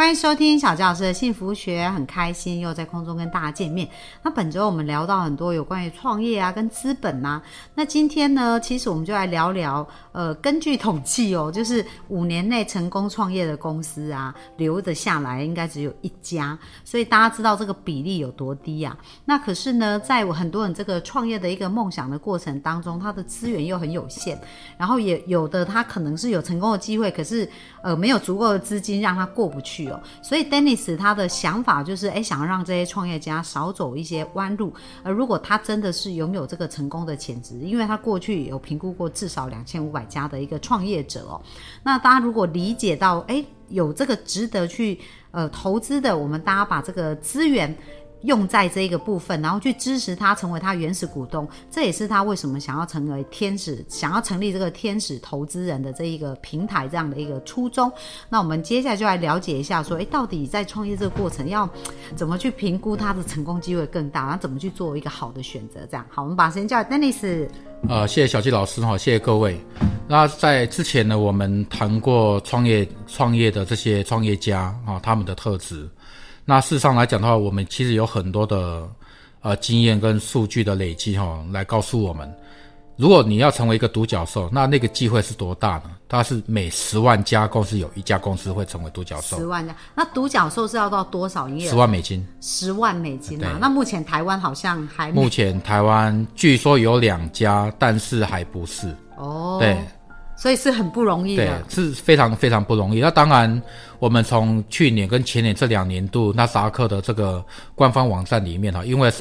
欢迎收听小纪老师的幸福学，很开心又在空中跟大家见面。那本周我们聊到很多有关于创业啊，跟资本呐、那今天呢，其实我们就来聊聊，呃，根据统计哦，就是五年内成功创业的公司啊，留得下来应该只有一家，所以大家知道这个比例有多低啊。那可是呢，在我很多人这个创业的一个梦想的过程当中，他的资源又很有限，然后也有的他可能是有成功的机会，可是呃没有足够的资金让他过不去所以 Dennis 他的想法就是，哎，想要让这些创业家少走一些弯路。而如果他真的是拥有这个成功的潜质，因为他过去有评估过至少两千五百家的一个创业者哦，那大家如果理解到，哎，有这个值得去呃投资的，我们大家把这个资源。用在这一个部分，然后去支持他成为他原始股东，这也是他为什么想要成为天使，想要成立这个天使投资人的这一个平台这样的一个初衷。那我们接下来就来了解一下，说，诶，到底在创业这个过程要怎么去评估他的成功机会更大，然后怎么去做一个好的选择？这样，好，我们把时间交给 Dennis。呃，谢谢小纪老师哈，谢谢各位。那在之前呢，我们谈过创业创业的这些创业家啊，他们的特质。那事实上来讲的话，我们其实有很多的呃经验跟数据的累积哈，来告诉我们，如果你要成为一个独角兽，那那个机会是多大呢？它是每十万家公司有一家公司会成为独角兽十，万家，那独角兽是要到多少营业额？十万美金。十万美金啊！那目前台湾好像还目前台湾据说有两家，但是还不是。哦，对，所以是很不容易的，。是非常非常不容易。那当然，我们从去年跟前年这两年度纳斯达克的这个官方网站里面哈，因为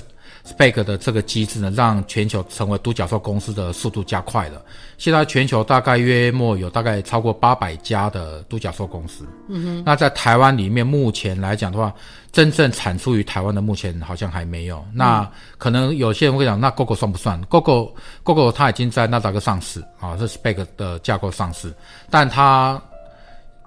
SPAC 的这个机制呢，让全球成为独角兽公司的速度加快了。现在全球大概约莫有大概超过八百家的独角兽公司。嗯哼。那在台湾里面，目前来讲的话，真正产出于台湾的目前好像还没有。那可能有些人会讲，那 Google 算不算？Google Google 它已经在纳斯达克上市啊，是 Spec 的架构上市，但它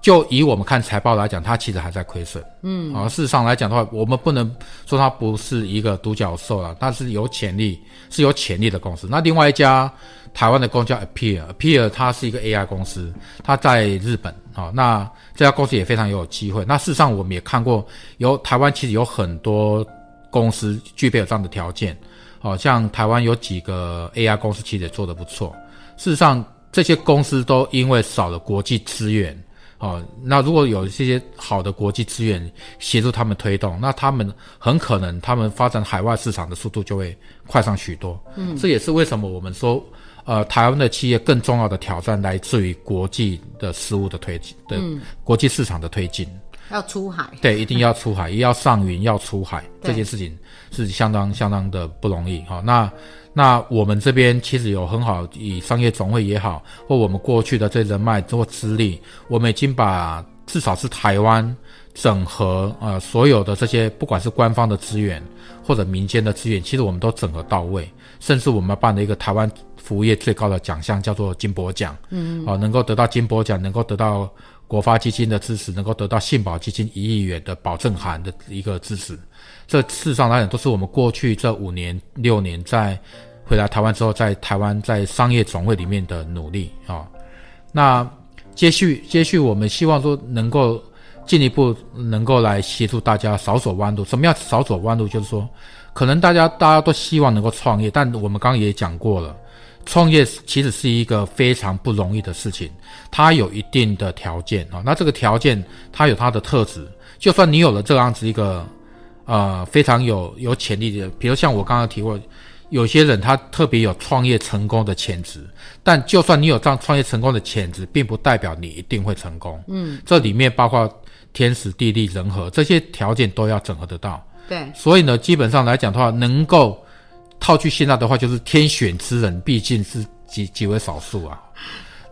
就以我们看财报来讲，它其实还在亏损。嗯，啊，事实上来讲的话，我们不能说它不是一个独角兽了，它是有潜力，是有潜力的公司。那另外一家台湾的公司叫 Appear，Appear 它是一个 AI 公司，它在日本啊，那这家公司也非常有机会。那事实上我们也看过，有台湾其实有很多公司具备有这样的条件，好、像台湾有几个 AI 公司其实也做得不错。事实上，这些公司都因为少了国际资源，哦，那如果有这些好的国际资源协助他们推动，那他们很可能他们发展海外市场的速度就会快上许多。嗯，这也是为什么我们说，呃，台湾的企业更重要的挑战来自于国际的事务的推进的、国际市场的推进。要出海。对，一定要出海，也要上云，要出海，对这件事情是相当相当的不容易哈、那那我们这边其实有很好，以商业总会也好，或我们过去的这人脉做资历，我们已经把至少是台湾整合呃所有的这些，不管是官方的资源或者民间的资源，其实我们都整合到位，甚至我们办了一个台湾服务业最高的奖项，叫做金箔奖，嗯，哦、能够得到金箔奖，能够得到国发基金的支持，能够得到信保基金一亿元的保证函的一个支持，这事实上来讲都是我们过去这五年六年在回来台湾之后，在台湾在商业总会里面的努力啊、那接续接续，我们希望说能够进一步能够来协助大家少走弯路。什么叫少走弯路？就是说，可能大家大家都希望能够创业，但我们刚刚也讲过了，创业其实是一个非常不容易的事情，它有一定的条件啊。那这个条件它有它的特质，就算你有了这样子一个呃非常有有潜力的，比如像我刚刚提过。有些人他特别有创业成功的潜质，但就算你有这样创业成功的潜质，并不代表你一定会成功。嗯，这里面包括天时地利人和这些条件都要整合得到。对，所以呢，基本上来讲的话，能够套去现在的话，就是天选之人毕竟是极极为少数啊。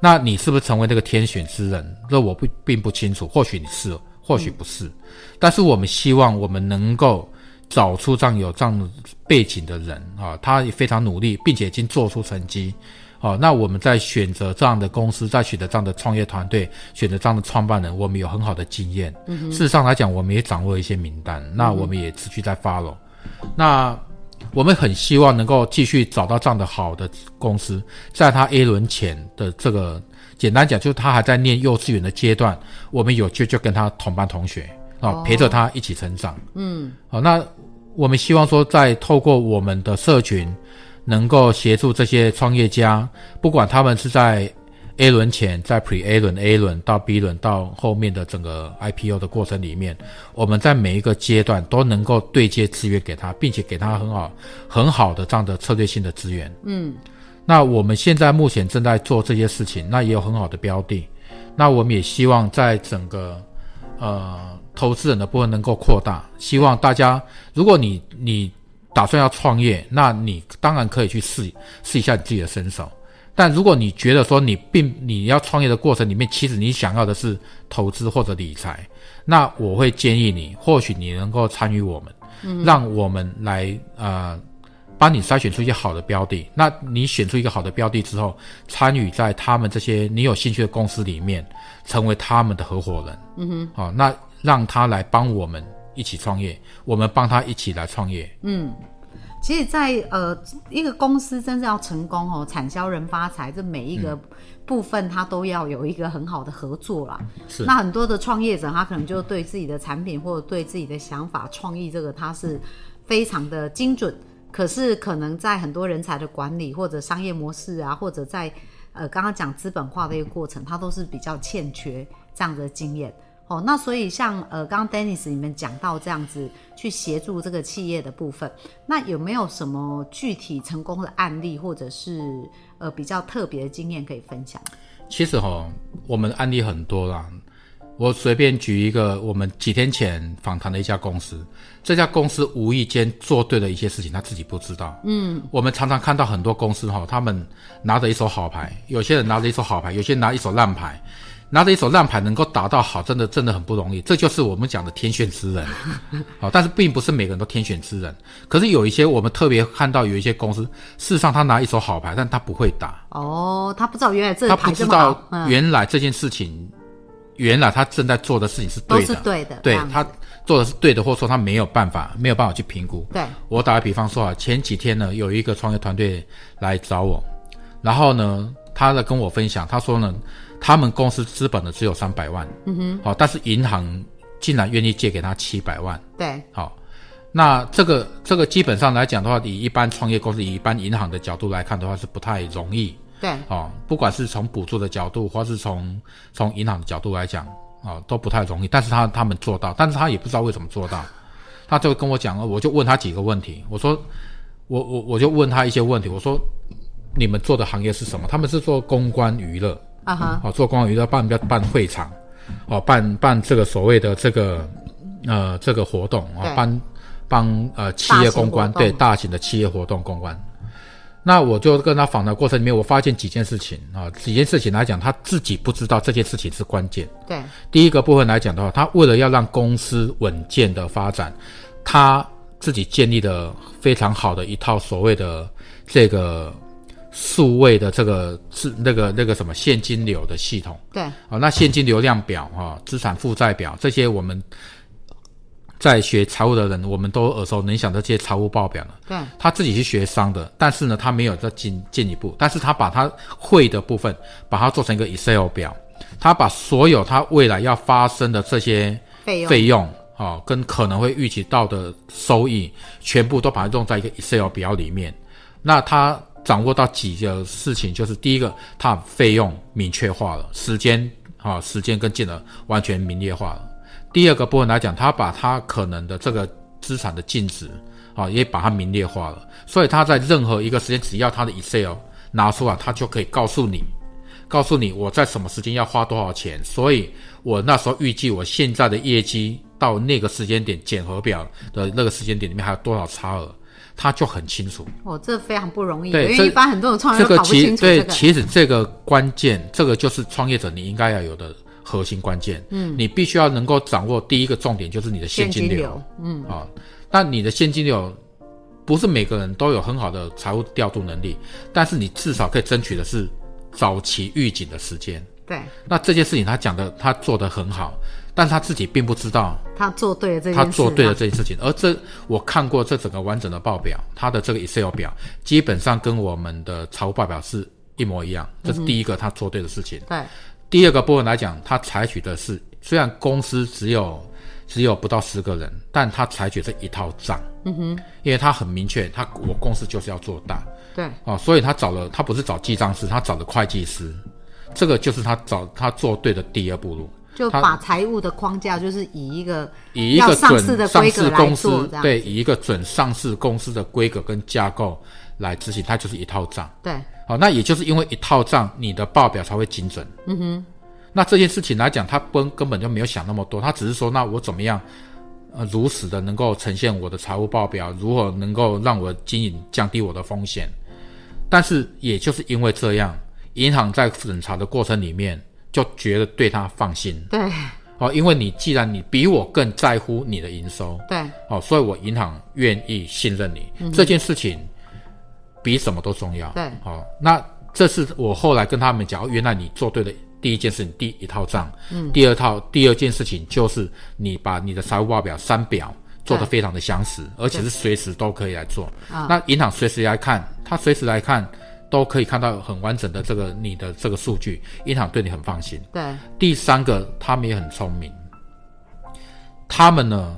那你是不是成为那个天选之人？这我不并不清楚，或许你是，或许不是。但是我们希望我们能够找出这样有这样背景的人啊，他也非常努力，并且已经做出成绩。好，那我们在选择这样的公司，在选择这样的创业团队，选择这样的创办人，我们有很好的经验。嗯事实上来讲，我们也掌握一些名单，那我们也持续在 follow。那我们很希望能够继续找到这样的好的公司，在他 A 轮前的这个，简单讲就是他还在念幼稚园的阶段，我们有就就跟他同班同学啊，陪着他一起成长。嗯，好，那我们希望说，在透过我们的社群。能够协助这些创业家，不管他们是在 A 轮前，在 Pre A 轮、A 轮到 B 轮到后面的整个 IPO 的过程里面，我们在每一个阶段都能够对接资源给他，并且给他很好、很好的这样的策略性的资源。嗯，那我们现在目前正在做这些事情，那也有很好的标的。那我们也希望在整个呃投资人的部分能够扩大，希望大家，如果你你。打算要创业，那你当然可以去试试一下你自己的身手。但如果你觉得说你并你要创业的过程里面，其实你想要的是投资或者理财，那我会建议你，或许你能够参与我们，让我们来呃帮你筛选出一些好的标的。那你选出一个好的标的之后，参与在他们这些你有兴趣的公司里面，成为他们的合伙人。嗯哼，好，那让他来帮我们。一起创业，我们帮他一起来创业。嗯，其实，在呃一个公司真正要成功哦，产销人发财，这每一个部分他都要有一个很好的合作啦。是。那很多的创业者，他可能就对自己的产品或者对自己的想法创意，这个他是非常的精准。可是，可能在很多人才的管理或者商业模式啊，或者在呃刚刚讲资本化的一个过程，他都是比较欠缺这样的经验。哦，那所以像呃，刚刚 Dennis 你们讲到这样子去协助这个企业的部分，那有没有什么具体成功的案例，或者是呃比较特别的经验可以分享？其实哈，我们案例很多啦。我随便举一个，我们几天前访谈的一家公司，这家公司无意间做对了一些事情，他自己不知道。嗯，我们常常看到很多公司哈，他们拿着一手好牌，有些人拿着一手好牌，有些人拿一手烂牌。拿着一手烂牌能够打到好，真的真的很不容易。这就是我们讲的天选之人，好，但是并不是每个人都天选之人。可是有一些我们特别看到有一些公司，事实上他拿一手好牌，但他不会打。哦，他不知道原来这他不知道原来这件事情，原来他正在做的事情是对的，对的，对他做的是对的，或者说他没有办法，没有办法去评估。对，我打个比方说啊，前几天呢，有一个创业团队来找我，然后呢，他在跟我分享，他说呢。他们公司资本的只有三百万，嗯哼，好，但是银行竟然愿意借给他七百万，对，好，那这个这个基本上来讲的话，以一般创业公司、以一般银行的角度来看的话，是不太容易，对，哦，不管是从补助的角度，或是从从银行的角度来讲，啊，都不太容易。但是他他们做到，但是他也不知道为什么做到，他就跟我讲了，我就问他几个问题，我说，我我我就问他一些问题，我说，你们做的行业是什么？他们是做公关娱乐。啊哈，好做公关娱乐办要办会场，哦办办这个所谓的这个呃这个活动啊，帮帮呃企业公关，对大型的企业活动公关。那我就跟他访谈过程里面，我发现几件事情啊，几件事情来讲，他自己不知道这件事情是关键。对，第一个部分来讲的话，他为了要让公司稳健的发展，他自己建立了非常好的一套所谓的这个。数位的这个是那个那个什么现金流的系统，对，啊，那现金流量表哈，资产负债表这些，我们在学财务的人，我们都耳熟能详的这些财务报表了。对，他自己是学商的，但是呢，他没有再进进一步，但是他把他会的部分，把它做成一个 Excel 表，他把所有他未来要发生的这些费用费用啊，跟可能会预期到的收益，全部都把它用在一个 Excel 表里面，那他。掌握到几个事情，就是第一个，它费用明确化了，时间啊，时间跟金额完全明列化了。第二个部分来讲，他把他可能的这个资产的净值啊，也把它明列化了。所以他在任何一个时间，只要他的 Excel 拿出来，他就可以告诉你，告诉你我在什么时间要花多少钱。所以我那时候预计我现在的业绩到那个时间点检核表的那个时间点里面还有多少差额。他就很清楚哦，这非常不容易。对，因为一般很多的创业都搞不清楚这个。对，其实这个关键，这个就是创业者你应该要有的核心关键。嗯，你必须要能够掌握第一个重点，就是你的现金流。嗯，啊，那你的现金流不是每个人都有很好的财务调度能力，但是你至少可以争取的是早期预警的时间。对，那这件事情他讲的他做的很好，但他自己并不知道他做对了这件事，他做对了这件事情。而这我看过这整个完整的报表，他的这个 Excel 表基本上跟我们的财务报表是一模一样。这是第一个他做对的事情。对，第二个部分来讲，他采取的是虽然公司只有只有不到十个人，但他采取这一套账。嗯哼，因为他很明确，他我公司就是要做大。对，哦，所以他找了他不是找记账师，他找了会计师。这个就是他找他做对的第二步路，就把财务的框架就是以一个以一个准上市公司对，以一个准上市公司的规格跟架构来执行，它就是一套账。对，好，那也就是因为一套账，你的报表才会精准。嗯哼，那这件事情来讲，他根根本就没有想那么多，他只是说，那我怎么样，呃，如实的能够呈现我的财务报表，如何能够让我经营降低我的风险？但是也就是因为这样。银行在审查的过程里面就觉得对他放心，对，哦，因为你既然你比我更在乎你的营收，对，哦，所以我银行愿意信任你，这件事情比什么都重要，对，哦，那这是我后来跟他们讲，原来你做对的第一件事情，第一套账，嗯，第二套第二件事情就是你把你的财务报表三表做得非常的详实，而且是随时都可以来做，那银行随时来看，他随时来看。都可以看到很完整的这个你的这个数据，银行对你很放心。对，第三个他们也很聪明，他们呢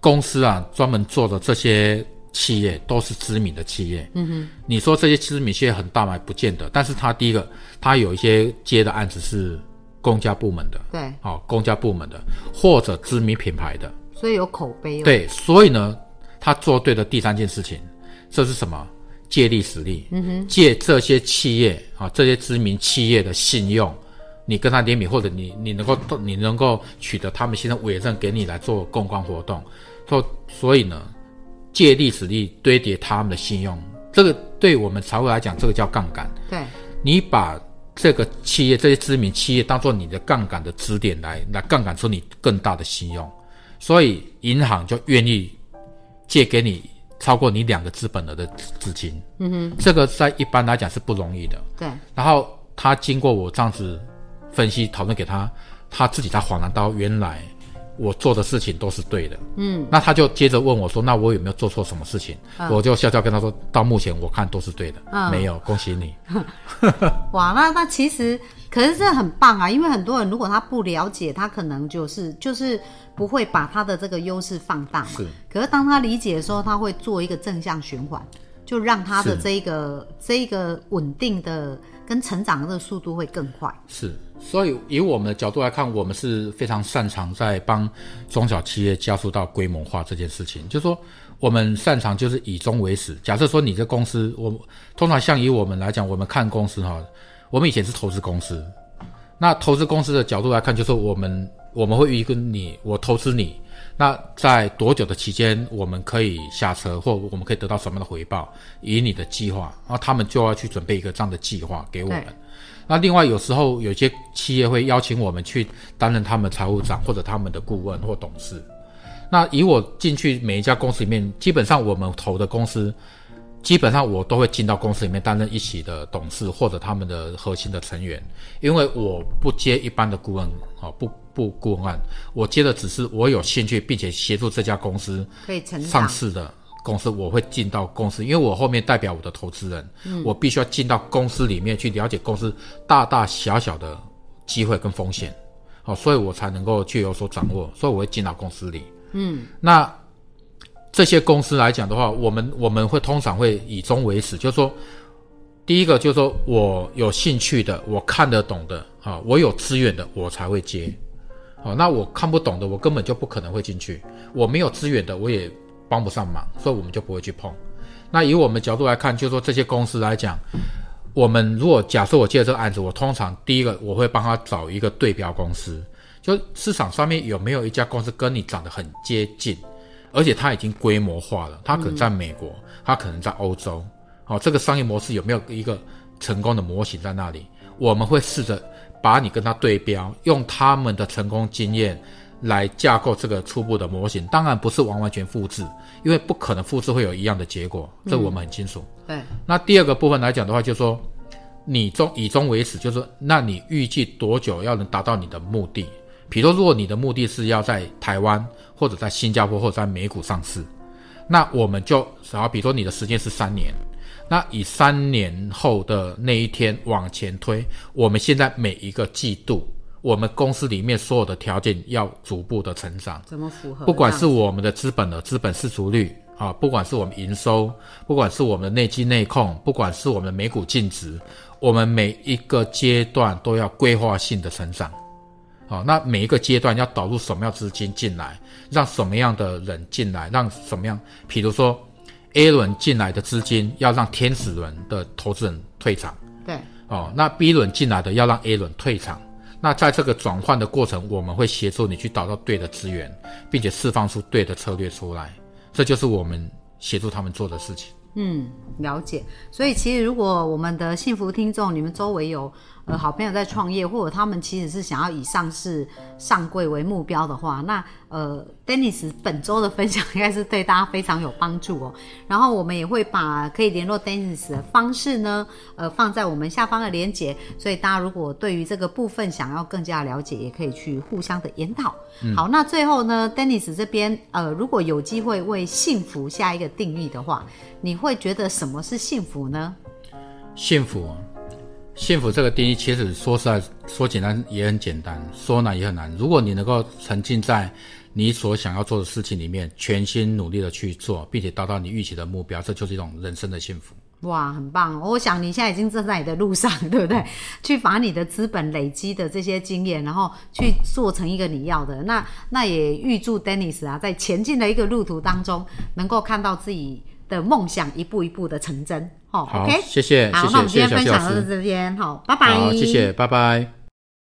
公司啊专门做的这些企业都是知名的企业。嗯哼，你说这些知名企业很大吗？不见得。但是他第一个，他有一些接的案子是公家部门的，对，哦，公家部门的或者知名品牌的，所以有口碑。对，所以呢，他做对的第三件事情，这是什么？借力使力，嗯哼，借这些企业啊，这些知名企业的信用，你跟他联名，或者你你能够你能够取得他们现在委任给你来做公关活动，所所以呢，借力使力堆叠他们的信用，这个对我们财务来讲，这个叫杠杆。对，你把这个企业这些知名企业当做你的杠杆的支点来来杠杆出你更大的信用，所以银行就愿意借给你。超过你两个资本额的资金，嗯哼，这个在一般来讲是不容易的。对。然后他经过我这样子分析讨论给他，他自己才恍然到原来我做的事情都是对的。嗯。那他就接着问我说：“那我有没有做错什么事情？”我就笑笑跟他说：“到目前我看都是对的，嗯没有，恭喜你。”哇，那那其实可是这很棒啊，因为很多人如果他不了解，他可能就是就是。不会把他的这个优势放大嘛？是。可是当他理解的时候，他会做一个正向循环，就让他的这一个这一个稳定的跟成长的速度会更快。是。所以以我们的角度来看，我们是非常擅长在帮中小企业加速到规模化这件事情。就是说，我们擅长就是以终为始。假设说你这公司，我们通常像以我们来讲，我们看公司哈，我们以前是投资公司，那投资公司的角度来看，就是我们。我们会预跟你，我投资你，那在多久的期间我们可以下车，或我们可以得到什么样的回报？以你的计划，然后他们就要去准备一个这样的计划给我们。那另外有时候有些企业会邀请我们去担任他们财务长或者他们的顾问或董事。那以我进去每一家公司里面，基本上我们投的公司。基本上我都会进到公司里面担任一起的董事或者他们的核心的成员，因为我不接一般的顾问，啊不不顾问案，我接的只是我有兴趣并且协助这家公司可以成上市的公司，我会进到公司，因为我后面代表我的投资人，我必须要进到公司里面去了解公司大大小小的机会跟风险，好，所以我才能够去有所掌握，所以我会进到公司里，嗯，那。这些公司来讲的话，我们我们会通常会以终为始，就是说，第一个就是说我有兴趣的，我看得懂的，啊，我有资源的，我才会接，好，那我看不懂的，我根本就不可能会进去，我没有资源的，我也帮不上忙，所以我们就不会去碰。那以我们角度来看，就是说这些公司来讲，我们如果假设我接这个案子，我通常第一个我会帮他找一个对标公司，就市场上面有没有一家公司跟你长得很接近。而且它已经规模化了，它可能在美国，它可能在欧洲，好，这个商业模式有没有一个成功的模型在那里？我们会试着把你跟他对标，用他们的成功经验来架构这个初步的模型。当然不是完完全复制，因为不可能复制会有一样的结果，这我们很清楚。对，那第二个部分来讲的话，就是说你终以终为始，就是说那你预计多久要能达到你的目的？比如说，如果你的目的是要在台湾或者在新加坡或者在美股上市，那我们就然后比如说你的时间是三年，那以三年后的那一天往前推，我们现在每一个季度，我们公司里面所有的条件要逐步的成长，怎么符合？不管是我们的资本的资本市足率啊，不管是我们营收，不管是我们的内基内控，不管是我们的每股净值，我们每一个阶段都要规划性的成长。好，那每一个阶段要导入什么样资金进来，让什么样的人进来，让什么样，比如说 A 轮进来的资金要让天使轮的投资人退场，对，哦，那 B 轮进来的要让 A 轮退场。那在这个转换的过程，我们会协助你去找到对的资源，并且释放出对的策略出来，这就是我们协助他们做的事情。嗯，了解。所以其实如果我们的幸福听众，你们周围有。呃，好朋友在创业，或者他们其实是想要以上市上柜为目标的话，那呃，Dennis 本周的分享应该是对大家非常有帮助哦。然后我们也会把可以联络 Dennis 的方式呢，呃，放在我们下方的连结，所以大家如果对于这个部分想要更加了解，也可以去互相的研讨。好，那最后呢，Dennis 这边呃，如果有机会为幸福下一个定义的话，你会觉得什么是幸福呢？幸福。幸福这个定义，其实说实在，说简单也很简单，说难也很难。如果你能够沉浸在你所想要做的事情里面，全心努力的去做，并且达到你预期的目标，这就是一种人生的幸福。哇，很棒！我想你现在已经正在你的路上，对不对？去把你的资本累积的这些经验，然后去做成一个你要的。那那也预祝 Dennis 啊，在前进的一个路途当中，能够看到自己。的梦想一步一步的成真，好，OK，谢谢，好，那我们今天分享到这边，好，拜拜，好，谢谢，拜拜。